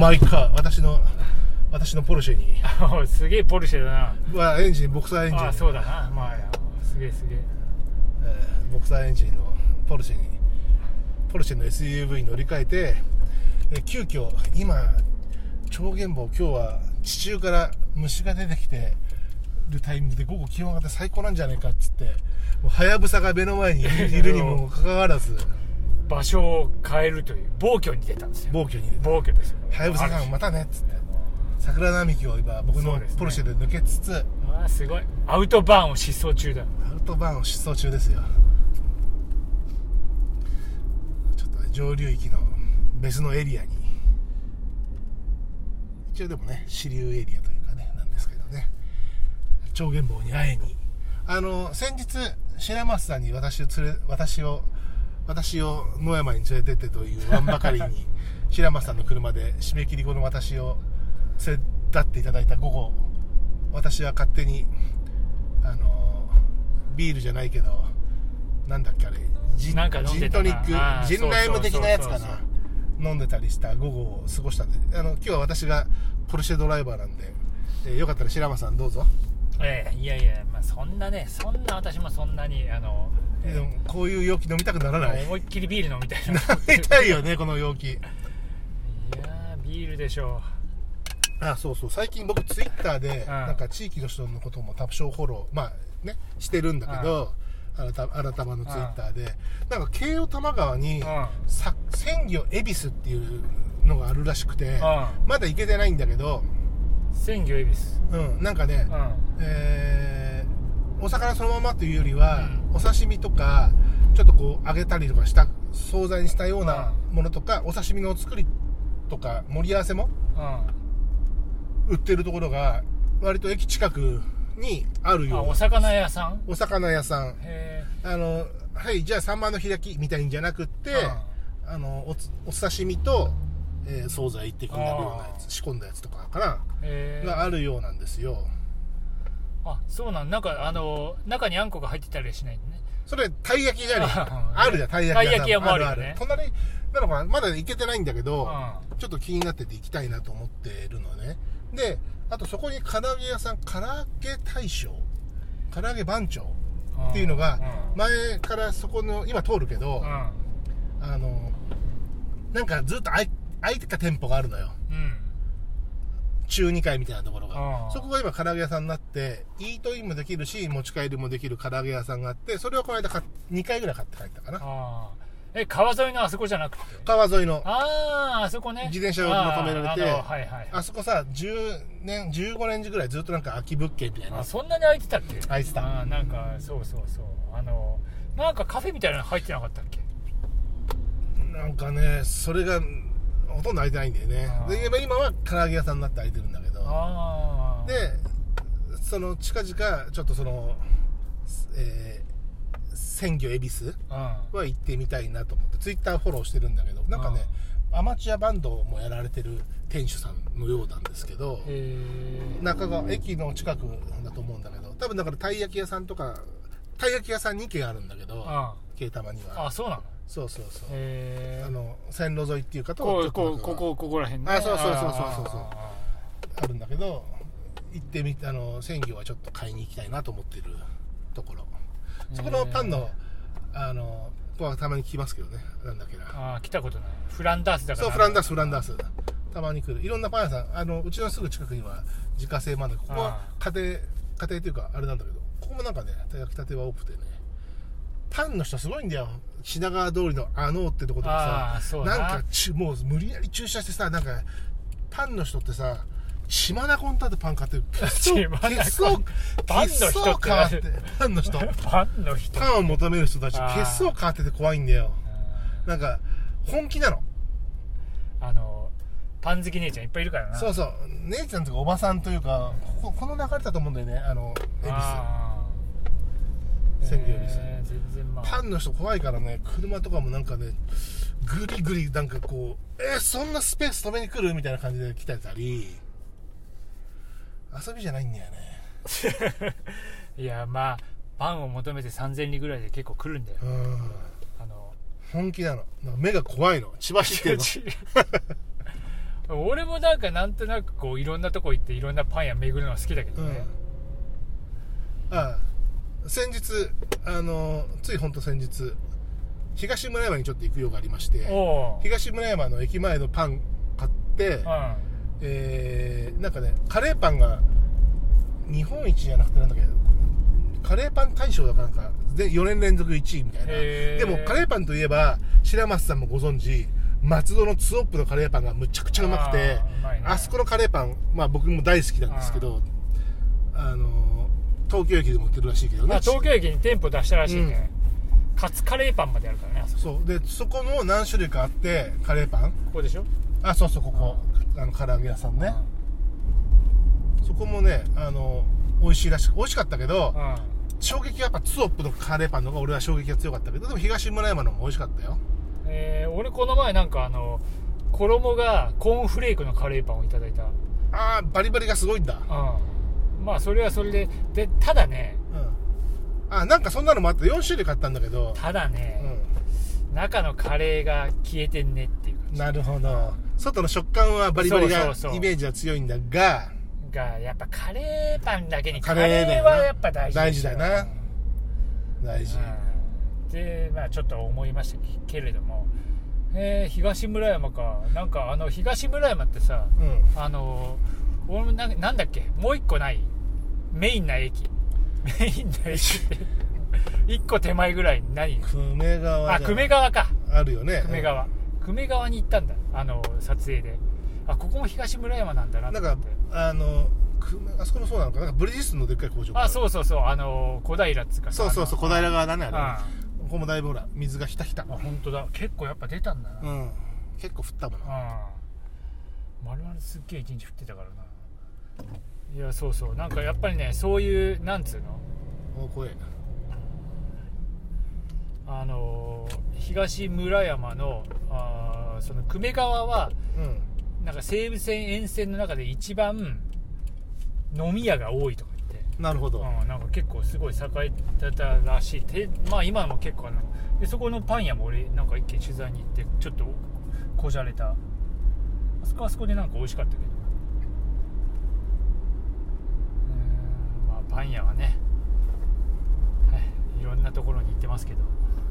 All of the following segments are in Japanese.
マイカー私の私のポルシェに。あ すげえポルシェだな。はエンジンボクサーエンジン。あそうだな。まあすげえすげえ。えーボクサーエンジンのポルシェにポルシェの SUV に乗り換えて、えー急遽今超原棒今日は地中から虫が出てきてるタイミングで午後気温が上がって最高なんじゃないかっつってもうはやぶさが目の前にいるにもかかわらず場所を変えるという暴挙に出たんですよ。暴挙に出て暴挙ですよ。はやぶささんまたねっつって。桜並木を今僕のポルシェで抜けつつ、あーすごい。アウトバーンを疾走中だ。アウトバーンを疾走中ですよ。ちょっとね上流域の別のエリアに。一応でもね支流エリアというかねなんですけどね。超原棒に会いに。あの先日白松さんに私を連れ私を私を野山に連れてってというわんばかりに白松さんの車で締め切り後の私を連れ立っていただいた午後私は勝手にあのビールじゃないけどなんだっけあれジンなんかジントニックジンライム的なやつかな？飲んでたりした午後を過ごしたんで。あの今日は私がポルシェドライバーなんで、えーよかったら白間さんどうぞ、ええいやいや、まあ、そんなねそんな私もそんなにあの、えーでもこういう容器飲みたくならない？思いっきりビール飲みたいな。飲みたいよね この容器。いやービールでしょあそうそう。最近僕ツイッターでん。なんか地域の人のことも多少フォローまあねしてるんだけど新た新玉のツイッターで。なんか京王多摩川にうさ鮮魚恵比寿っていうのがあるらしくてうまだ行けてないんだけど鮮魚恵比寿。うんなんかねうん。えーお魚そのままというよりはお刺身とかちょっとこう揚げたりとかした惣菜にしたようなものとかお刺身の作りとか盛り合わせもうん。売ってるところが割と駅近くにあるあようなお魚屋さん？お魚屋さん。へあのはいじゃあサンマの開きみたいんじゃなくってあのおつお刺身と、えー惣菜ってくなるようなやあつ仕込んだやつとかかながあるようなんですよ。あそうなんなんかあの中にあんこが入ってたりしないんね。それたい焼きじゃねえ。ああるじゃんたい焼きたい焼き屋もあるよね。ある隣なのかなまだ行けてないんだけど、うちょっと気になってて行きたいなと思ってるのね。であとそこに唐揚げ屋さん唐揚げ大将。唐揚げ番長っていうのがうん前からそこの今通るけど、うあのなんかずっと空い空いてた店舗があるのよ。んうん中2階みたいなところが。うん。そこが今唐揚げ屋さんになってイートインもできるし持ち帰りもできる唐揚げ屋さんがあってそれをこの間買っ2回ぐらい買って帰ったかな。え川沿いのあそこじゃなくて？川沿いの。あああそこね。自転車を求められてあはいはいあそこさ10年15年ぐらいずっとなんか空き物件みたいな。あそんなに空いてたっけ？空いてた。あーなんかそうそうそう。あのなんかカフェみたいなの入ってなかったっけ？なんかねそれがほとんど空いてないんだよね。あー。で今今は唐揚げ屋さんになって空いてるんだけど。でその近々ちょっとそのえー鮮魚恵比寿うん。は行ってみたいなと思ってツイッターフォローしてるんだけどなんかねアマチュアバンドもやられてる店主さんのようなんですけど中川駅の近くだと思うんだけど多分だからたい焼き屋さんとかたい焼き屋さん2軒あるんだけどあ京玉には。あそうなの？そうそうそう。へえあの線路沿いっていうかとここうここここら辺ね。あそうそうそうそうそうそう。ああるんだけど行ってみあの鮮魚はちょっと買いに行きたいなと思ってるところ。そこのパンのあの僕はたまに聞きますけどね。なんだっけな。ーあー来たことない。フランダースだから。そうフランダースフランダース。たまに来る。いろんなパン屋さん。あのうちのすぐ近くには自家製までここは家庭家庭というかあれなんだけどここもなんかね焼きたては多くてねパンの人すごいんだよ。品川通りのあのってとことかさ。な。んかちもう無理やり駐車してさなんかパンの人ってさ島田コンタってパン買ってる。相パンの人変わってパンの人。パンの人。パンを求める人たち血相変わってて怖いんだよ。なんか本気なの。あのパン好き姉ちゃんいっぱいいるからな。そうそう。姉ちゃんとかおばさんというかこここの流れだと思うんだよねあの恵比あー鮮魚恵比寿えーパンの人怖いからね車とかもなんかねグリグリなんかこうえーそんなスペース止めに来るみたいな感じで来てたり遊びじゃないんだよね。いやまあパンを求めて3000里ぐらいで結構来るんだよ。うん。あの本気なの。目が怖いの。血走ってるの。俺もなんかなんとなくこういろんなとこ行っていろんなパン屋巡るのは好きだけどね、うん、ああ先日あのついほんと先日東村山にちょっと行く用がありまして東村山の駅前のパン買って、うん。えーなんかねカレーパンが日本一じゃなくてなんだっけカレーパン大賞だかなんかで4年連続1位みたいな。でもカレーパンといえば白松さんもご存知松戸のツオップのカレーパンがむちゃくちゃうまくてあね。あそこのカレーパン、まあ、僕も大好きなんですけどあの東京駅でも売ってるらしいけどね。まあ、東京駅に店舗出したらしいね、カツカレーパンまであるからねあそう。でそこも何種類かあってカレーパン。ここでしょ？あそうそうここ。あの唐揚げ屋さんね。そこもねあの美味しいらしく美味しかったけどうん、うん衝撃はやっぱツオップのカレーパンの方が俺は衝撃が強かったけどでも東村山のも美味しかったよ。えー俺この前なんかあの衣がコーンフレークのカレーパンをいただいた。ああバリバリがすごいんだ。うんまあそれはそれで。でただねうん。あなんかそんなのもあって4種類買ったんだけど。ただね、う中のカレーが消えてんねっていう感んなるほど。外の食感はバリバリがそうそうそう。イメージは強いんだが。じがやっぱカレーパンだけにカカレーはやっぱ大事大事だな。大事。うんでまあちょっと思いましたけれども。えー東村山か。なんかあの東村山ってさうん。あの俺もななんだっけ？もう一個ない？メインな駅。メインな駅。っ て一個手前ぐらいに何久米川あ久米川か。あるよね。久米川。久米川に行ったんだ。あの撮影で。あここも東村山なんだななんかあの久米あそこもそうなのかな？なんかブリヂストンのでっかい工場。あそうそうそう。あの小平っつうかさそうそうそう。小平川だねあれあここもだいぶほら水がひたひた。あ本当だ。結構やっぱ出たんだな、うん。結構降ったもんなああ丸々すっげえ一日降ってたからないやそうそう。なんかやっぱりねそういうなんつうの？お怖えあのー東村山のあーその久米川はうん。なんか西武線沿線の中で一番飲み屋が多いとか言って。なるほど。うん、なんか結構すごい栄えてたらしい。てまあ今も結構あのでそこのパン屋も俺なんか一軒取材に行ってちょっとこじゃれた。あそこはあそこでなんか美味しかったけどうーんまあパン屋はね、はい、いろんなところに行ってますけど。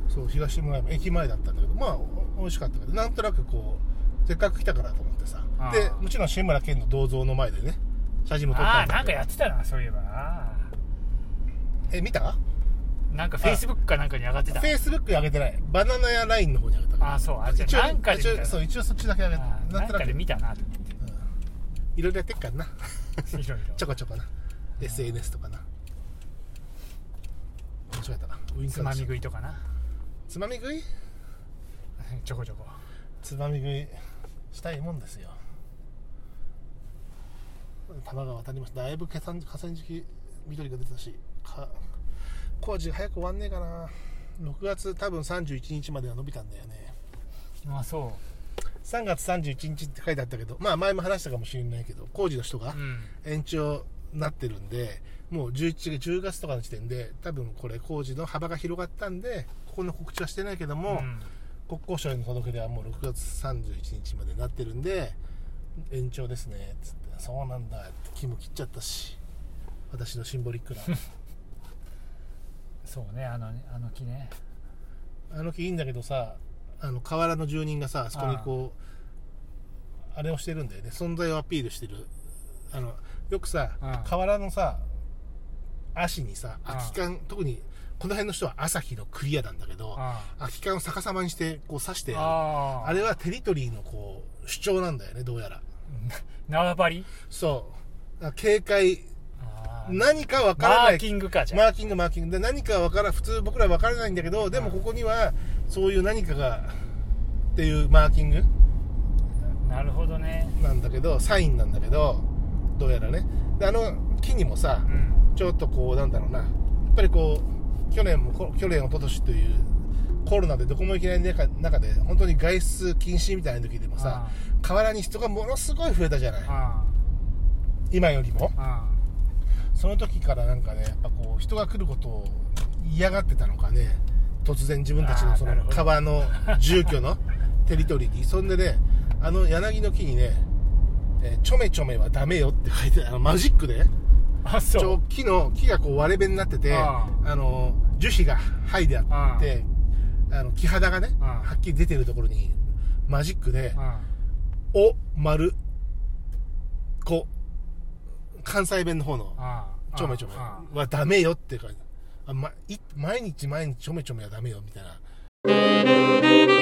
そう東村山駅前だったんだけどまあお美味しかったけどなんとなくこうせっかく来たからと思ってさ。でもちろん志村けんの銅像の前でね写真も撮っあたんだけど。あなんかやってたなそういえば。なえ見た？なんかフェイスブックかなんかに上がってた。フェイスブックに上げてない。バナナやラインの方に上げたあそう。あじゃあ一応なんかで一応そう一応そっちだけ上げた。なんとなく。で見たな。といろいろやってっからな。ちょこちょこな。SNS とかな。間違えたなウインつまみ食いとかな。つまみ食い？ちょこちょこ。つまみ食いしたいもんですよ。玉が渡りました。だいぶ河川敷緑が出てたしか工事早く終わんねえかな。6月多分31日までは伸びたんだよね。あそ3月31日って書いてあったけどまあ前も話したかもしれないけど工事の人が延長になってるんでもう11月10月とかの時点で多分これ工事の幅が広がったんでここの告知はしてないけども、うん。国交省への届け出はもう6月31日までなってるんで延長ですねつってそうなんだって気も切っちゃったし私のシンボリックな。そうねあのねあの木ね。あの木いいんだけどさあの河原の住人がさあそこにこうあれをしてるんだよね。存在をアピールしてるあのよくさうん。河原のさ足にさうん。空き缶特にこの辺の人は朝日のクリアなんだけどあ空き缶を逆さまにしてこう刺してああれはテリトリーのこう主張なんだよねどうやら。縄張り？そう。警戒。何かわからない。マーキングかじゃあ。マーキングマーキング。で何かわから普通僕らわからないんだけどでもここにはそういう何かがっていうマーキング。なるほどね。なんだけどサインなんだけどどうやらね。であの木にもさうん。ちょっとこうなんだろうな。やっぱりこう去年もこ去年一昨年というコロナでどこも行けない中中で本当に外出禁止みたいな時でもさ河原に人がものすごい増えたじゃない。あ今よりも。その時からなんかねやっぱこう人が来ることを嫌がってたのかね。突然自分たちのその川の住居の テリトリーに。そんでねあの柳の木にね、えーちょめちょめはダメよって。書い。てあのマジックで。あそちょう木の木がこう割れ目になっててああ。の樹脂が剥いであってあの木肌がねあはっきり出てるところにマジックであ「お」「丸」「こ」関西弁の方のあ「ちょめちょめあ」はダメよって書いてあ、ま、い毎日毎日ちょめちょめはダメよみたいな